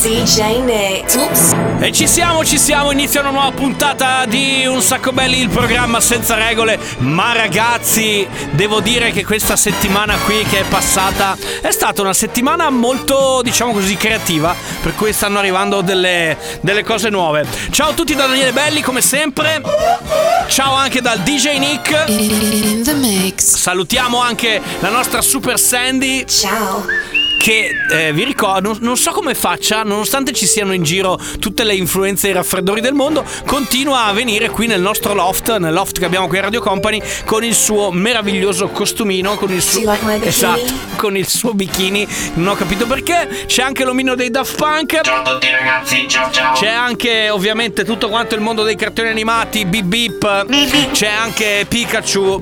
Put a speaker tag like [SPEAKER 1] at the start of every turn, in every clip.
[SPEAKER 1] DJ Nick. Oops.
[SPEAKER 2] E ci siamo, ci siamo, inizia una nuova puntata di Un sacco belli, il programma senza regole. Ma ragazzi, devo dire che questa settimana qui che è passata è stata una settimana molto, diciamo così, creativa, per cui stanno arrivando delle, delle cose nuove. Ciao a tutti da Daniele Belli, come sempre. Ciao anche dal DJ Nick.
[SPEAKER 3] In the mix.
[SPEAKER 2] Salutiamo anche la nostra Super Sandy
[SPEAKER 1] Ciao.
[SPEAKER 2] Che eh, vi ricordo, non, non so come faccia, nonostante ci siano in giro tutte le influenze e i raffreddori del mondo, continua a venire qui nel nostro loft, nel loft che abbiamo qui a Radio Company, con il suo meraviglioso costumino, con il suo...
[SPEAKER 1] Like?
[SPEAKER 2] Esatto, con il suo bikini, non ho capito perché, c'è anche l'omino dei Daft Punk.
[SPEAKER 4] Ciao a tutti ragazzi, ciao ciao.
[SPEAKER 2] C'è anche ovviamente tutto quanto il mondo dei cartoni animati, Bip Bip, c'è anche Pikachu.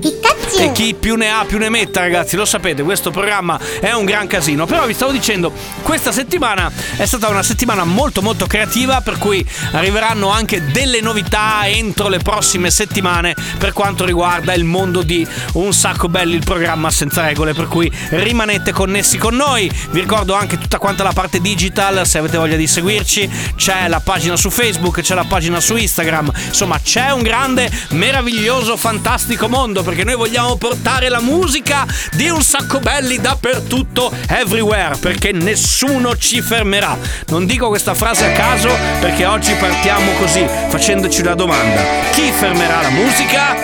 [SPEAKER 2] E chi più ne ha più ne metta ragazzi, lo sapete, questo programma è un gran casino. Però vi stavo dicendo, questa settimana è stata una settimana molto molto creativa per cui arriveranno anche delle novità entro le prossime settimane per quanto riguarda il mondo di Un sacco belli, il programma senza regole, per cui rimanete connessi con noi. Vi ricordo anche tutta quanta la parte digital, se avete voglia di seguirci, c'è la pagina su Facebook, c'è la pagina su Instagram, insomma c'è un grande, meraviglioso, fantastico mondo perché noi vogliamo portare la musica di Un sacco belli dappertutto, everywhere, perché nessuno ci fermerà. Non dico questa frase a caso perché oggi partiamo così, facendoci una domanda. Chi fermerà la musica?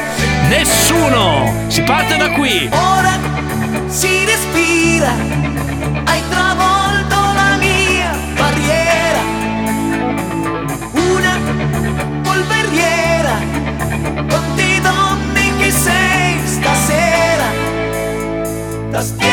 [SPEAKER 2] Nessuno! Si parte da qui!
[SPEAKER 5] Ora si respira, hai travolto la mia barriera, una polveriera, quante donne che sei stasera, tastiera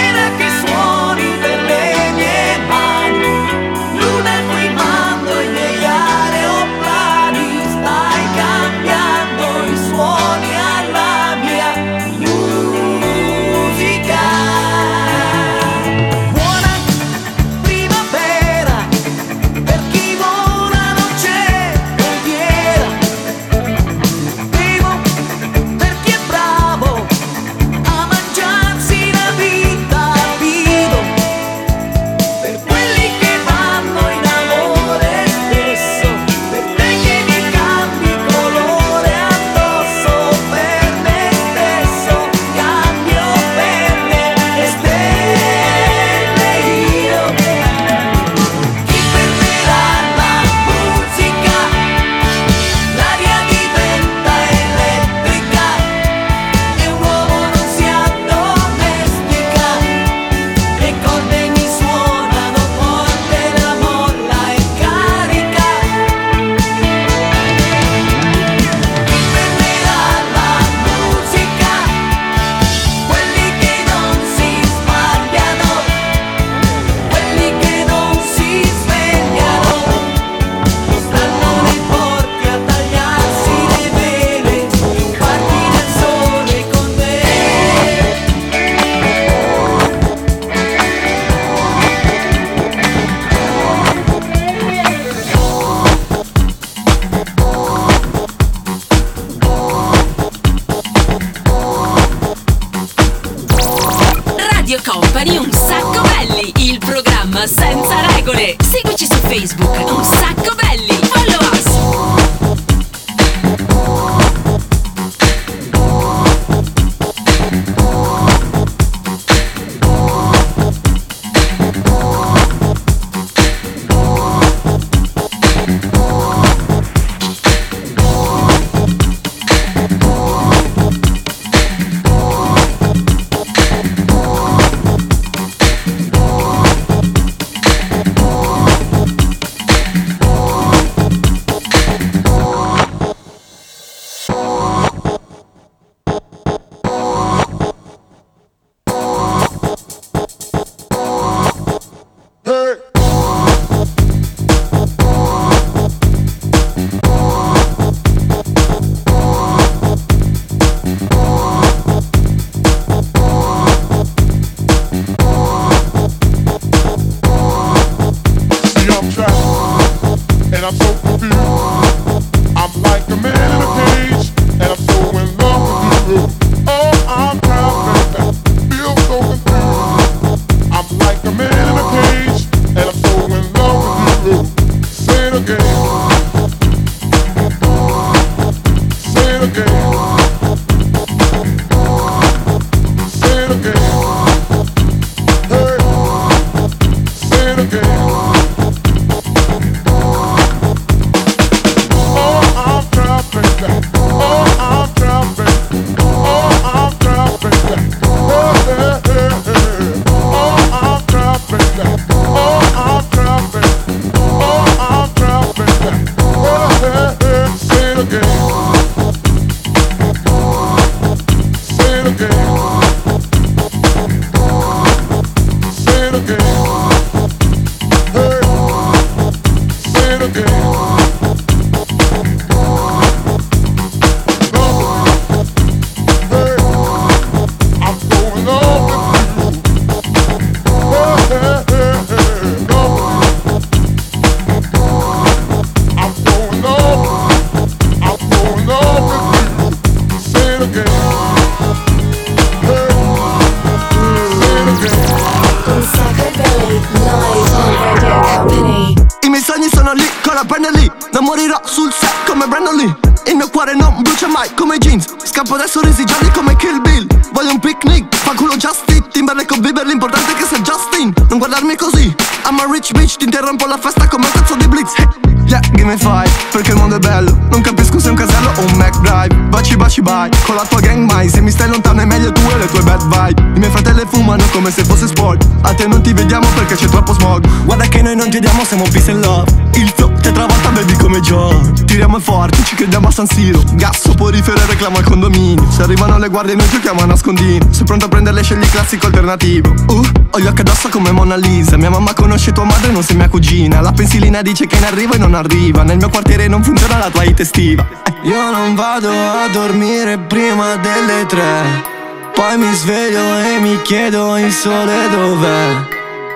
[SPEAKER 6] meglio tu e le tue bad vibe. I miei fratelli fumano come se fosse sport. A te non ti vediamo perché c'è troppo smog. Guarda che noi non chiediamo, siamo peace and love. Il flow ti travolta, baby come John Tiriamo forte, ci crediamo a San Siro. Gas soporifero e reclamo al condominio. Se arrivano le guardie noi giochiamo a nascondino. Sei pronto a prenderle scegli classico alternativo. Uh, ho gli occhi addosso come Mona Lisa. Mia mamma conosce tua madre, non sei mia cugina. La pensilina dice che in arrivo e non arriva. Nel mio quartiere non funziona la tua hit estiva. Eh, Io non vado a dormire prima delle tre Poi mi sveglio e mi chiedo il sole dov'è.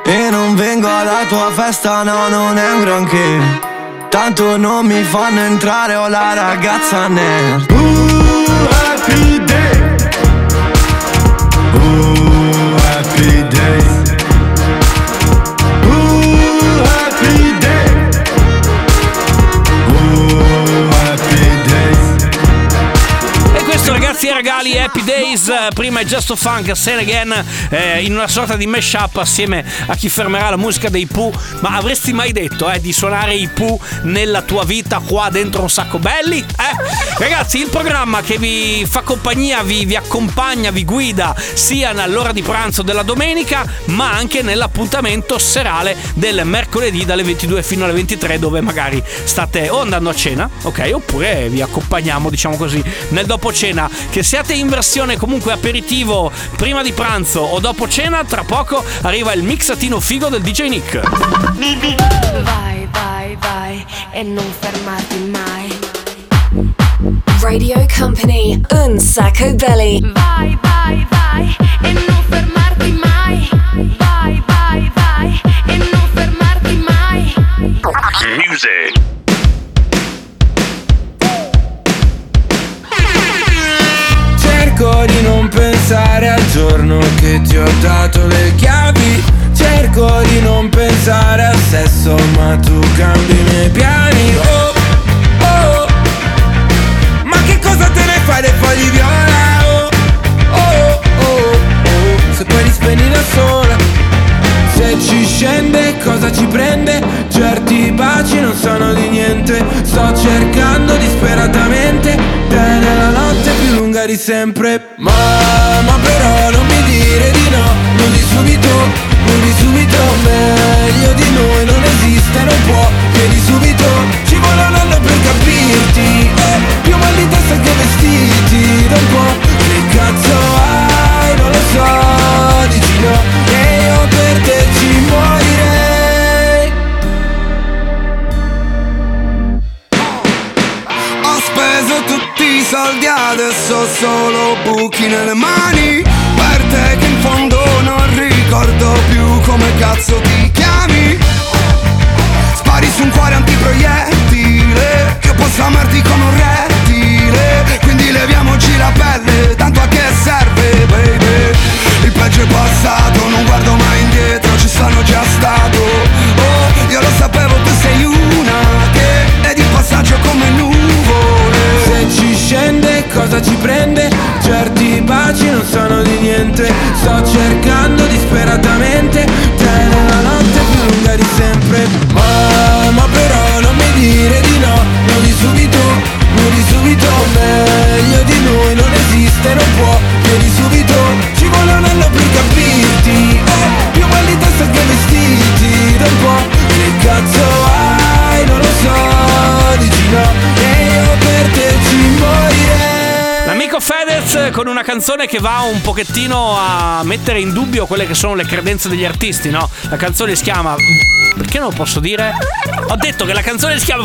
[SPEAKER 6] E non vengo alla tua festa, no, non è un granché. Tanto non mi fanno entrare, ho la ragazza nerd Ooh, happy
[SPEAKER 2] regali Happy Days Prima è Just Funk Sen Again eh, In una sorta di mashup assieme a chi fermerà la musica dei Pooh Ma avresti mai detto eh, di suonare i Pooh nella tua vita qua dentro un sacco belli? Eh? Ragazzi il programma che vi fa compagnia vi, vi accompagna, vi guida Sia all'ora di pranzo della domenica Ma anche nell'appuntamento serale del mercoledì dalle 22 fino alle 23 Dove magari state o andando a cena Ok oppure vi accompagniamo diciamo così nel dopo cena che siate in versione comunque aperitivo prima di pranzo o dopo cena tra poco arriva il mixatino figo del DJ Nick
[SPEAKER 7] Vai, vai, vai e non fermarti mai.
[SPEAKER 1] Radio Company. Un sacco belly.
[SPEAKER 7] Vai, vai, vai e non fermarti mai. Vai, vai, vai e non fermarti mai.
[SPEAKER 4] Music.
[SPEAKER 8] Cerco di non pensare al giorno che ti ho dato le chiavi. Cerco di non pensare al sesso ma tu cambi i miei piani. Oh, oh. Ma che cosa te ne fai dei fogli viola? Oh, oh, oh, oh. Se poi li spegni da sola Se ci scende cosa ci prende? Certi baci non sono di niente. Sto cercando disperatamente. Te nella notte più lunga di sempre. Ma, però non mi dire di no. Non di subito, non di subito. Meglio di noi non esiste, non può Chiedi subito, ci vuole un anno per capirti. Eh, Più mal di testa che vestiti. Da un po' che cazzo hai, non lo so Dici no
[SPEAKER 6] solo buchi nelle mani. Per te che in fondo non ricordo più come cazzo ti
[SPEAKER 8] cosa ci prende. Certi baci non sono di niente. Sto cercando disperatamente. Te nella notte più lunga di sempre. Mamma però non mi dire di no. Muori subito, muori subito. Meglio di noi non esiste, non può. Muori subito,
[SPEAKER 2] Con una canzone che va un pochettino a mettere in dubbio quelle che sono le credenze degli artisti, no? La canzone si chiama. Perché non lo posso dire? Ho detto che la canzone si chiama.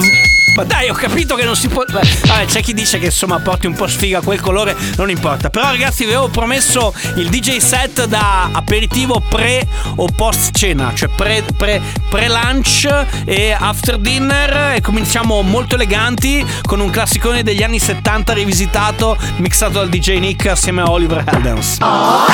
[SPEAKER 2] Ma dai, ho capito che non si può. Vabbè, c'è chi dice che insomma porti un po' sfiga quel colore, non importa. Però, ragazzi, vi avevo promesso il DJ set da aperitivo pre o post cena, cioè pre, pre, pre-lunch e after dinner. E cominciamo molto eleganti con un classicone degli anni 70 rivisitato, mixato dal DJ DJ Nick assieme a Oliver Heldens. Oh,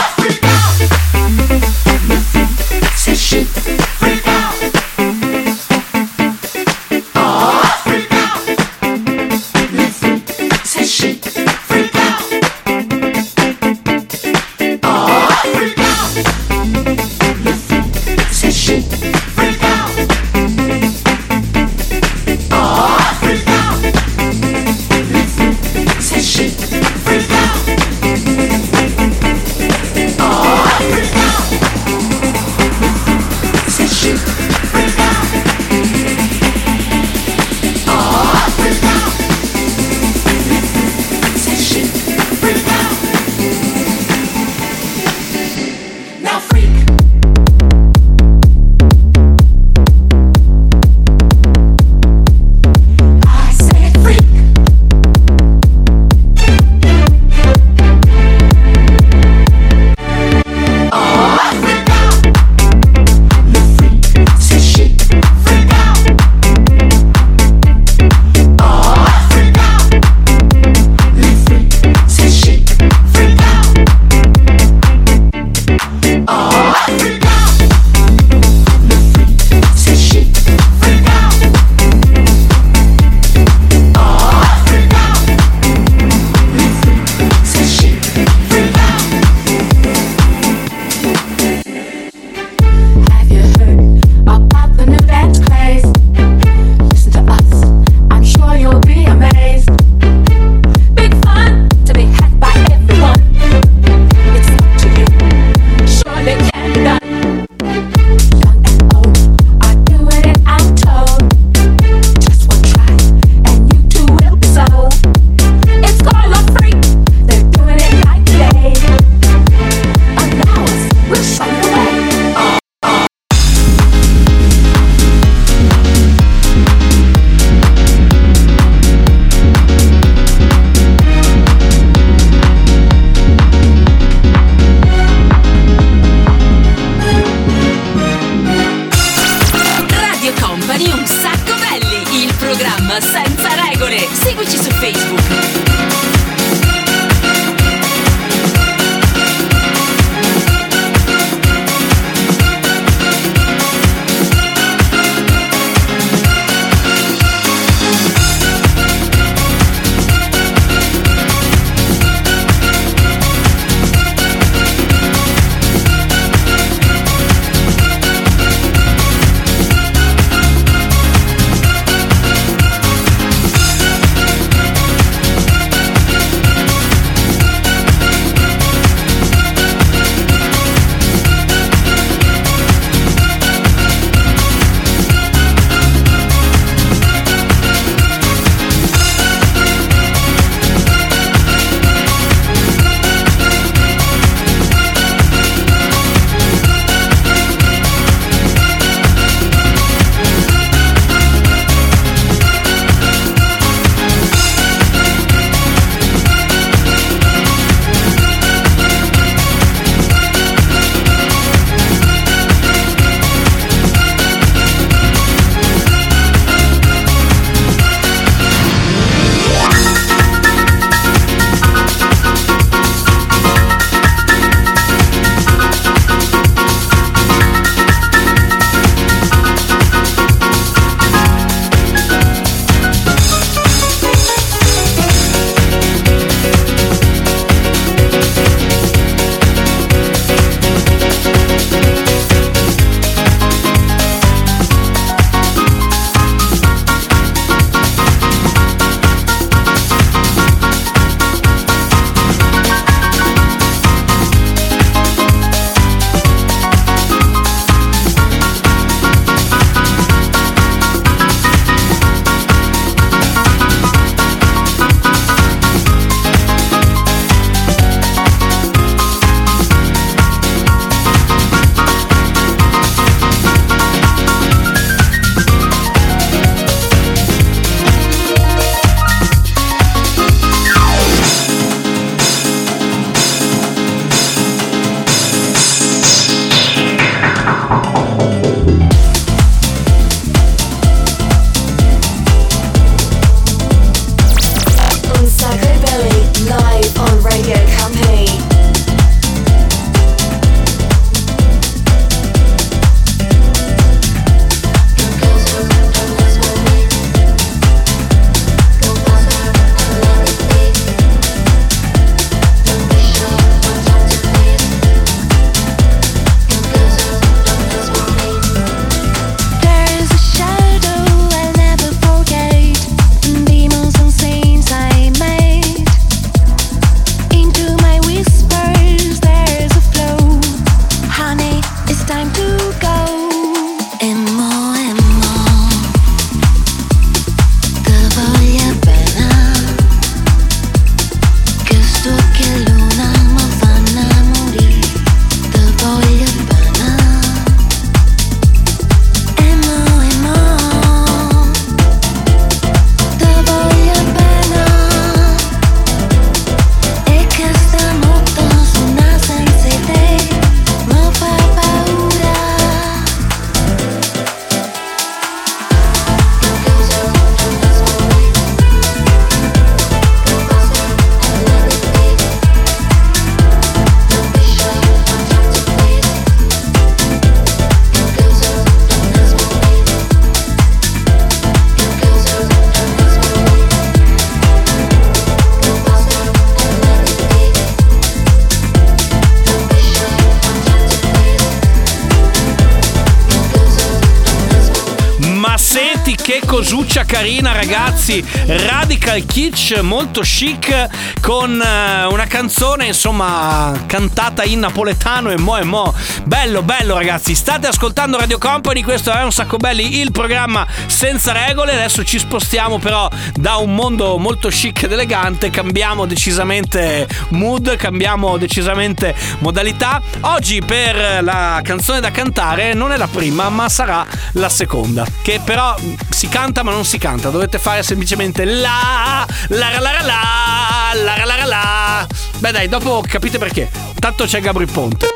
[SPEAKER 2] Kitsch, molto chic, con eh, una canzone insomma cantata in napoletano e mo e mo. Bello, bello ragazzi, state ascoltando Radio Company, questo è un sacco belli, il programma senza regole, adesso ci spostiamo però da un mondo molto chic ed elegante, cambiamo decisamente mood, cambiamo decisamente modalità. Oggi per la canzone da cantare non è la prima, ma sarà la seconda, che però si canta ma non si canta, dovete fare semplicemente la la la la la la la la la. Beh dai, dopo capite perché. Tanto c'è Gabri Ponte.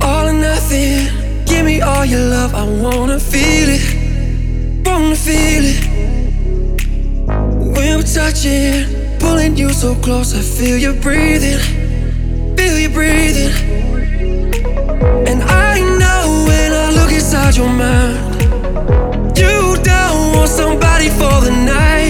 [SPEAKER 9] All or nothing. Give me all your love. I wanna feel it. Wanna feel it. We're touching, pulling you so close, I feel you breathing. Feel you breathing. And I know when I look inside your mind, you don't want somebody for the night.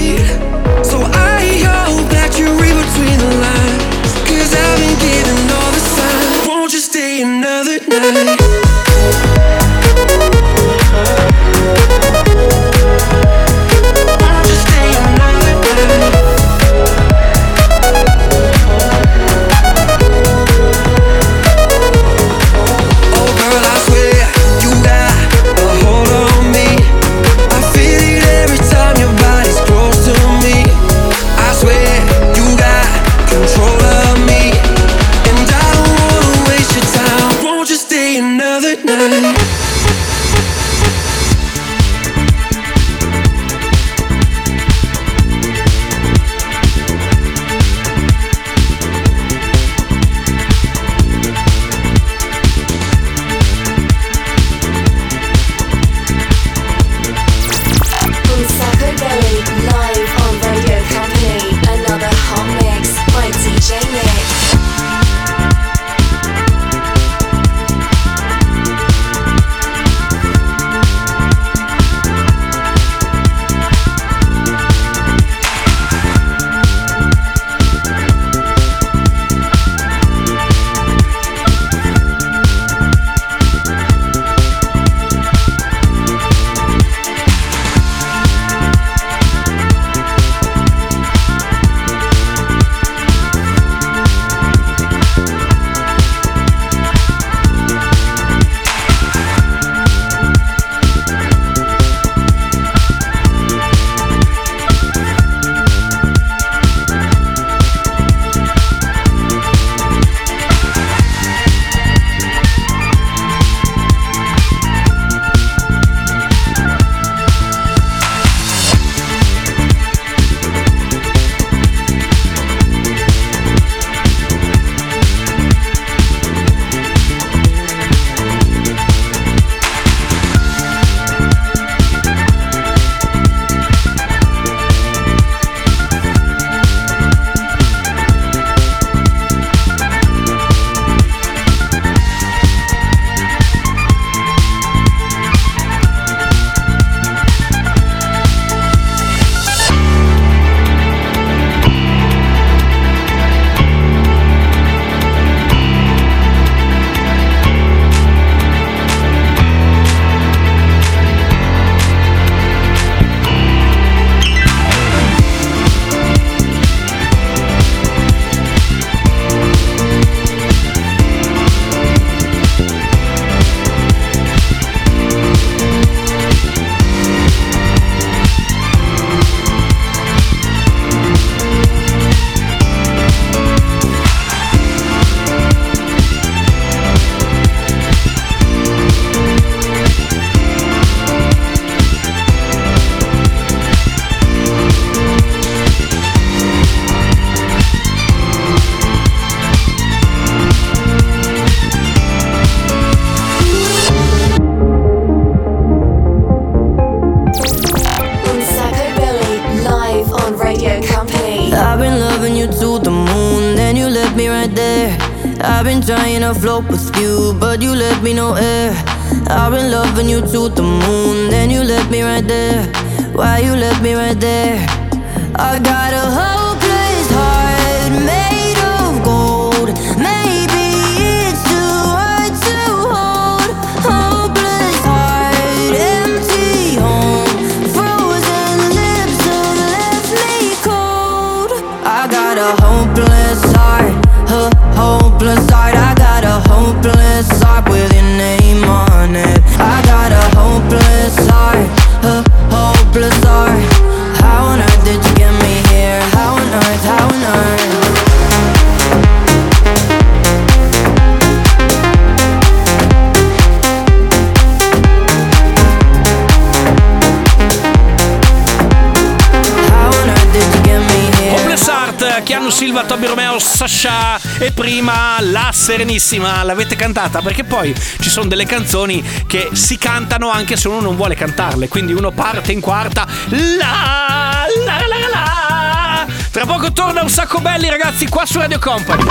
[SPEAKER 10] afloat with you, but you left me no air. Eh. I've been loving you to the moon, then you left me right there. Why you left me right there? I got a hopeless heart made of gold. Maybe it's too hard to hold.
[SPEAKER 11] Hopeless heart, empty home, frozen lips that left me cold. I got a hopeless heart, a hopeless heart. I How on earth did you get me here? How on earth? How on earth? How on earth did you get me here?
[SPEAKER 2] Hopeless Heart, Chiano Silva, Toby Romeo, Sasha e prima La Serenissima. L'avete cantata? Perché poi ci sono delle canzoni che si cantano anche se uno non vuole cantarle. Quindi uno parte in quarta. La la la la. Tra poco torna un sacco belli ragazzi qua su Radio Company.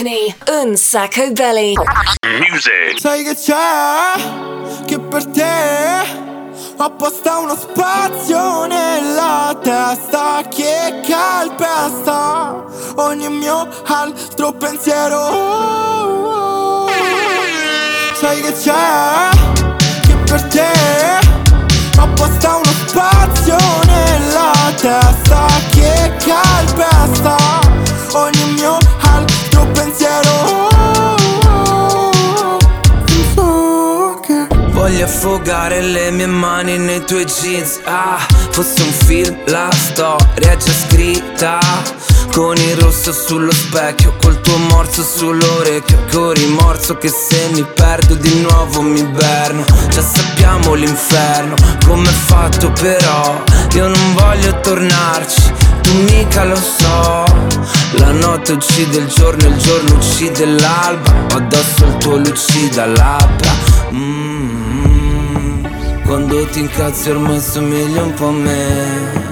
[SPEAKER 1] Company, un sacco belly.
[SPEAKER 4] Music.
[SPEAKER 12] Sai che c'è? Che per te ho apposta uno spazio nella testa che calpesta ogni mio altro pensiero. Sai che c'è? Che per te ho apposta uno spazio nella testa che calpesta ogni mio altro pensiero. Che
[SPEAKER 8] Voglio affogare le mie mani nei tuoi jeans. Ah, fosse un film, la storia è già scritta. Con il rosso sullo specchio, col tuo morso sull'orecchio. Con rimorso che se mi perdo di nuovo mi berno. Già sappiamo l'inferno, com'è fatto però. Io non voglio tornarci, tu mica lo so notte uccide il giorno, il giorno uccide l'alba. Ho addosso il tuo lucida labbra. Mm, Quando ti incazzi ormai somigli un po' a me.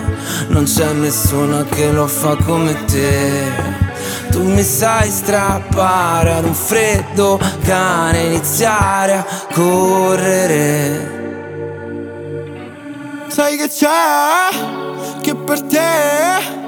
[SPEAKER 8] Non c'è nessuno che lo fa come te. Tu mi sai strappare ad un freddo cane Iniziare a correre.
[SPEAKER 12] Sai che c'è? Che per te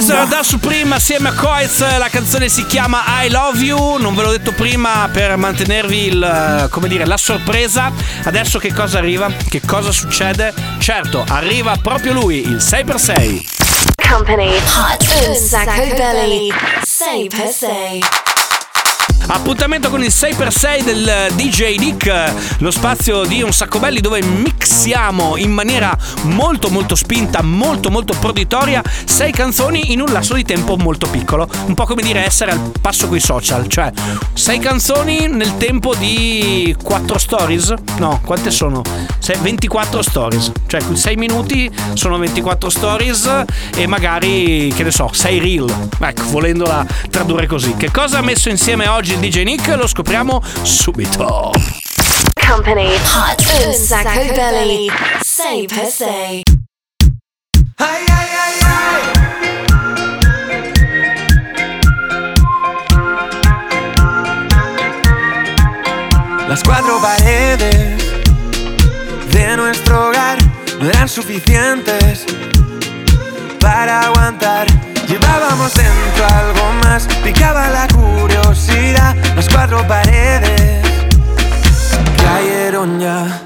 [SPEAKER 2] questa era Da Supreme assieme a Coez, la canzone si chiama I Love You, non ve l'ho detto prima per mantenervi il, come dire, la sorpresa. Adesso che cosa arriva? Che cosa succede? Certo, arriva proprio lui, il 6x6.
[SPEAKER 1] Company, un sacco belly. Say per say.
[SPEAKER 2] Appuntamento con il 6x6 del DJ Nick, lo spazio di un sacco belli dove mixiamo in maniera molto molto spinta, molto molto proditoria, sei canzoni in un lasso di tempo molto piccolo, un po' come dire essere al passo coi social, cioè sei canzoni nel tempo di 4 stories? No, quante sono? Se- 24 stories, cioè 6 minuti sono 24 stories e magari, che ne so, 6 reel, ecco, volendola tradurre così. Che cosa ha messo insieme oggi DJ Nick? Lo scopriamo subito.
[SPEAKER 1] Company, un sacco belly. Say per say.
[SPEAKER 12] Las cuatro paredes de nuestro hogar no eran suficientes para aguantar. Llevábamos dentro algo más, picaba la curiosidad. Las cuatro paredes cayeron ya.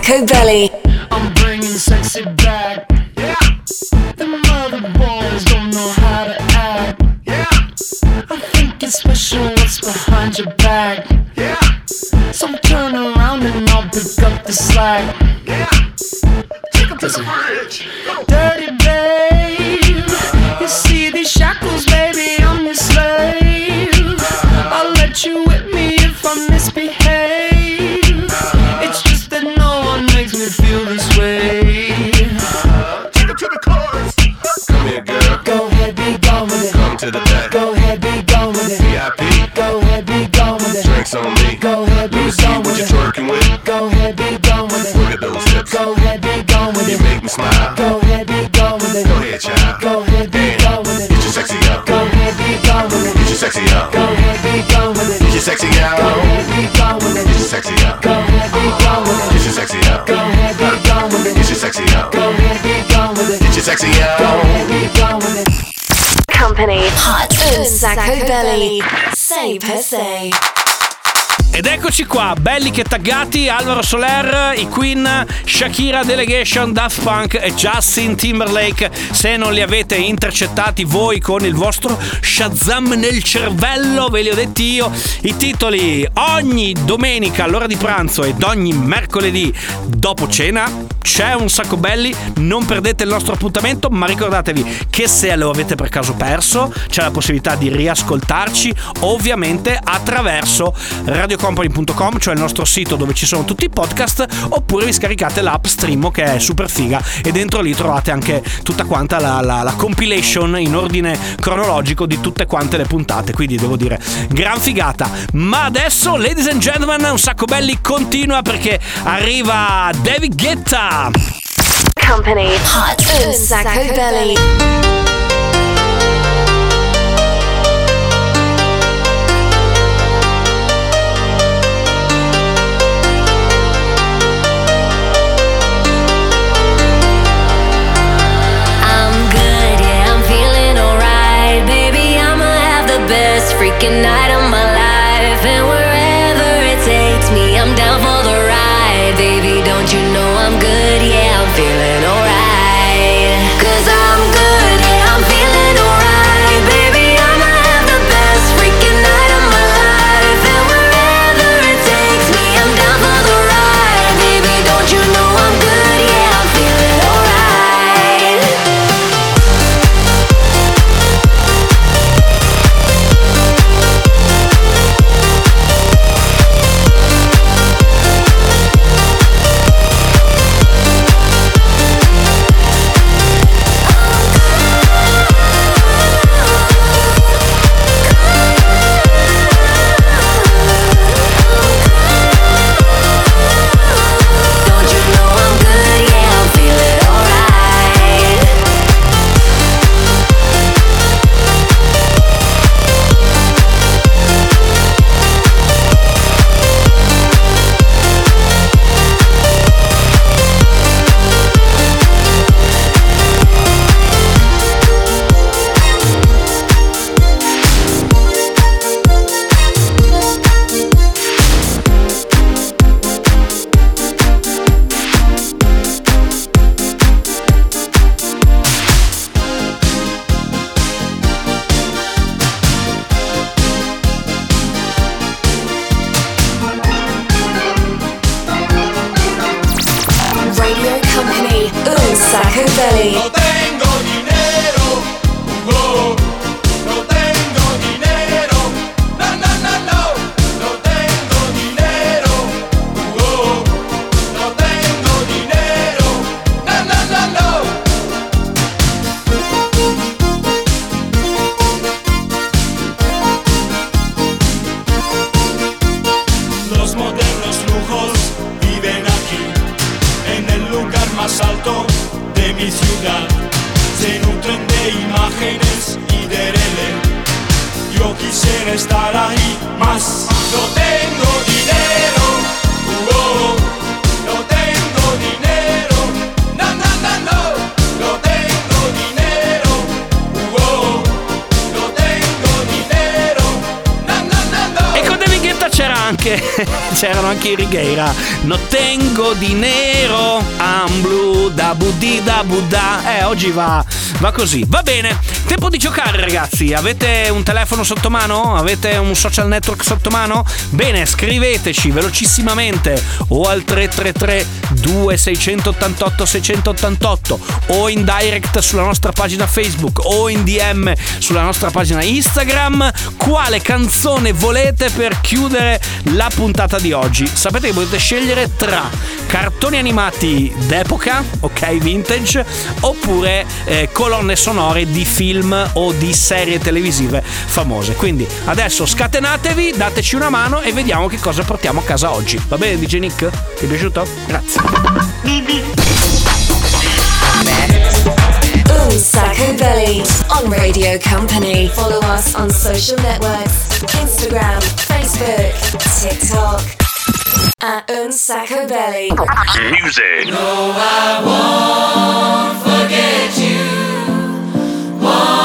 [SPEAKER 12] Un
[SPEAKER 13] sacco belly. Per se.
[SPEAKER 2] Ed eccoci qua, belli che taggati, Alvaro Soler, i Queen, Shakira Delegation, Daft Punk e Justin Timberlake. Se non li avete intercettati voi con il vostro Shazam nel cervello, ve li ho detti io. I titoli ogni domenica all'ora di pranzo ed ogni mercoledì dopo cena c'è un sacco belli, non perdete il nostro appuntamento, ma ricordatevi che se lo avete per caso perso c'è la possibilità di riascoltarci ovviamente attraverso radiocompany.com, cioè il nostro sito dove ci sono tutti i podcast, oppure vi scaricate l'app Streamo che è super figa e dentro lì trovate anche tutta quanta la, la- la compilation in ordine cronologico di tutte quante le puntate, quindi devo dire gran figata. Ma adesso, ladies and gentlemen, un sacco belli continua perché arriva David Guetta.
[SPEAKER 1] Company. Hot. Un sacco belly.
[SPEAKER 2] c'erano anche i Righeira. No tengo dinero, am blu da budì da buddà. Eh, oggi va, va così. Va bene, tempo di giocare ragazzi. Avete un telefono sotto mano? Avete un social network sotto mano? Bene, scriveteci velocissimamente o al 333 2688 688 o in direct sulla nostra pagina Facebook o in DM sulla nostra pagina Instagram quale canzone volete per chiudere la puntata di oggi. Sapete che potete scegliere tra cartoni animati d'epoca, ok, vintage, oppure eh, colonne sonore di film o di serie televisive famose. Quindi adesso scatenatevi, dateci una mano e vediamo che cosa portiamo a casa oggi. Va bene, DJ Nick? Ti è piaciuto? Grazie.
[SPEAKER 1] Un sacco belly on Radio Company. Follow us on social networks Instagram, Facebook, TikTok. At Un sacco belly.
[SPEAKER 4] Music.
[SPEAKER 5] No, I won't forget you.
[SPEAKER 1] One.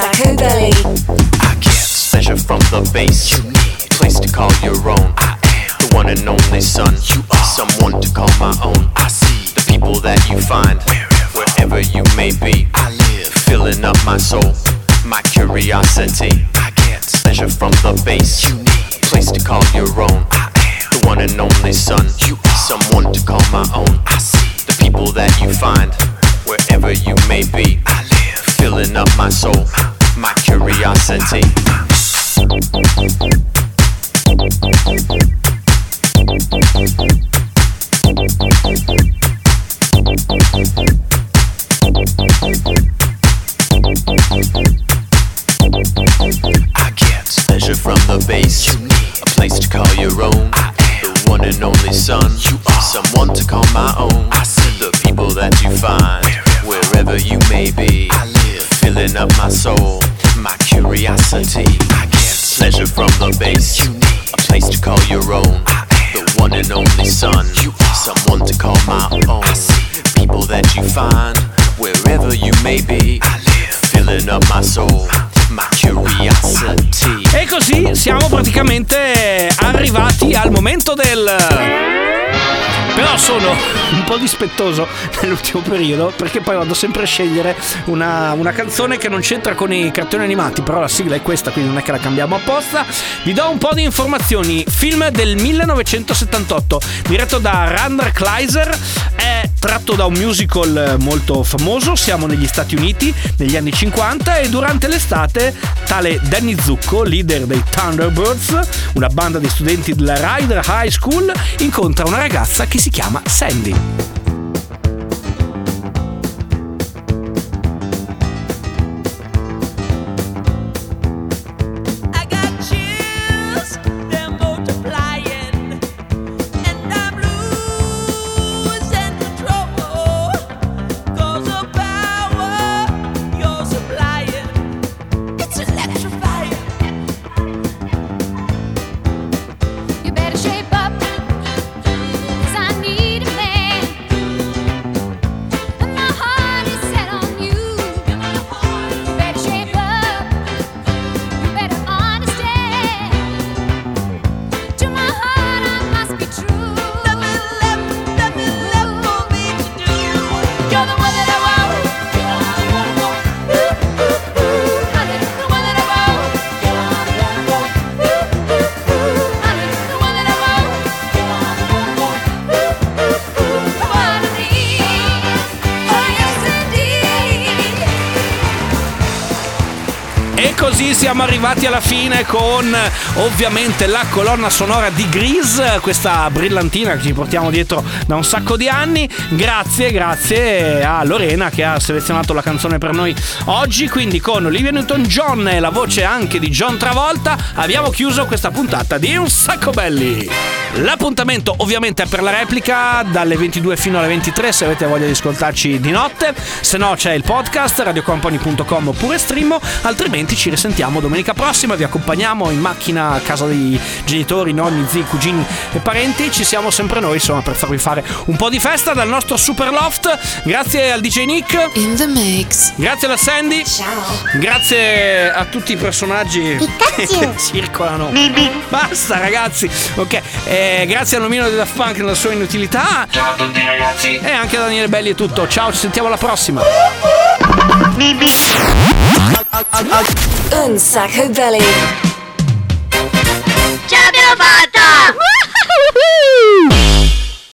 [SPEAKER 1] Sacco Belly.
[SPEAKER 12] Pleasure from the base. You need place to call your own. I am the one and only son. You are someone to call my own. I see the people that you find wherever you may be. I live filling up my soul, my curiosity. I get pleasure from the base. You need place to call your own. I am the one and only son. You are someone to call my own. I see the people that you find wherever you may be. I live filling up my soul, my curiosity. I get pleasure from the base. A place to call your own. The one and only son. You are someone to call my own. I see the people that you find wherever you may be. I live filling up my soul, my curiosity. I get pleasure from the base. A place to call your own. I The one and only son. You are someone to call my own. I see people that you find wherever you may be. I live
[SPEAKER 2] E così siamo praticamente arrivati al momento del... Sono un po' dispettoso nell'ultimo periodo perché poi vado sempre a scegliere una, una canzone che non c'entra con i cartoni animati, però la sigla è questa, quindi non è che la cambiamo apposta. Vi do un po' di informazioni. Film del 1978, diretto da Randall Kleiser, è tratto da un musical molto famoso, siamo negli Stati Uniti negli anni 50 e durante l'estate tale Danny Zucco, leader dei Thunderbirds, una banda di studenti della Ryder High School, incontra una ragazza che si chiama Sandy. Siamo arrivati alla fine con ovviamente la colonna sonora di Grease, questa brillantina che ci portiamo dietro da un sacco di anni. Grazie, grazie a Lorena che ha selezionato la canzone per noi oggi. Quindi con Olivia Newton-John e la voce anche di John Travolta abbiamo chiuso questa puntata di Un Sacco Belli. L'appuntamento ovviamente è per la replica dalle 22 fino alle 23 se avete voglia di ascoltarci di notte, se no c'è il podcast radiocompany.com oppure stream, altrimenti ci risentiamo domenica prossima, vi accompagniamo in macchina a casa dei genitori, nonni, zii, cugini e parenti, ci siamo sempre noi insomma per farvi fare un po' di festa dal nostro super loft. Grazie al DJ Nick.
[SPEAKER 1] In the mix.
[SPEAKER 2] Grazie alla Sandy.
[SPEAKER 1] Ciao.
[SPEAKER 2] Grazie a tutti i personaggi che circolano. Basta ragazzi. Ok, eh, grazie a Nomino di Daft Punk nella sua inutilità.
[SPEAKER 4] Ciao a tutti ragazzi.
[SPEAKER 2] E anche a Daniele Belli è tutto. Ciao, ci sentiamo alla prossima.
[SPEAKER 1] Un Sacco Belly.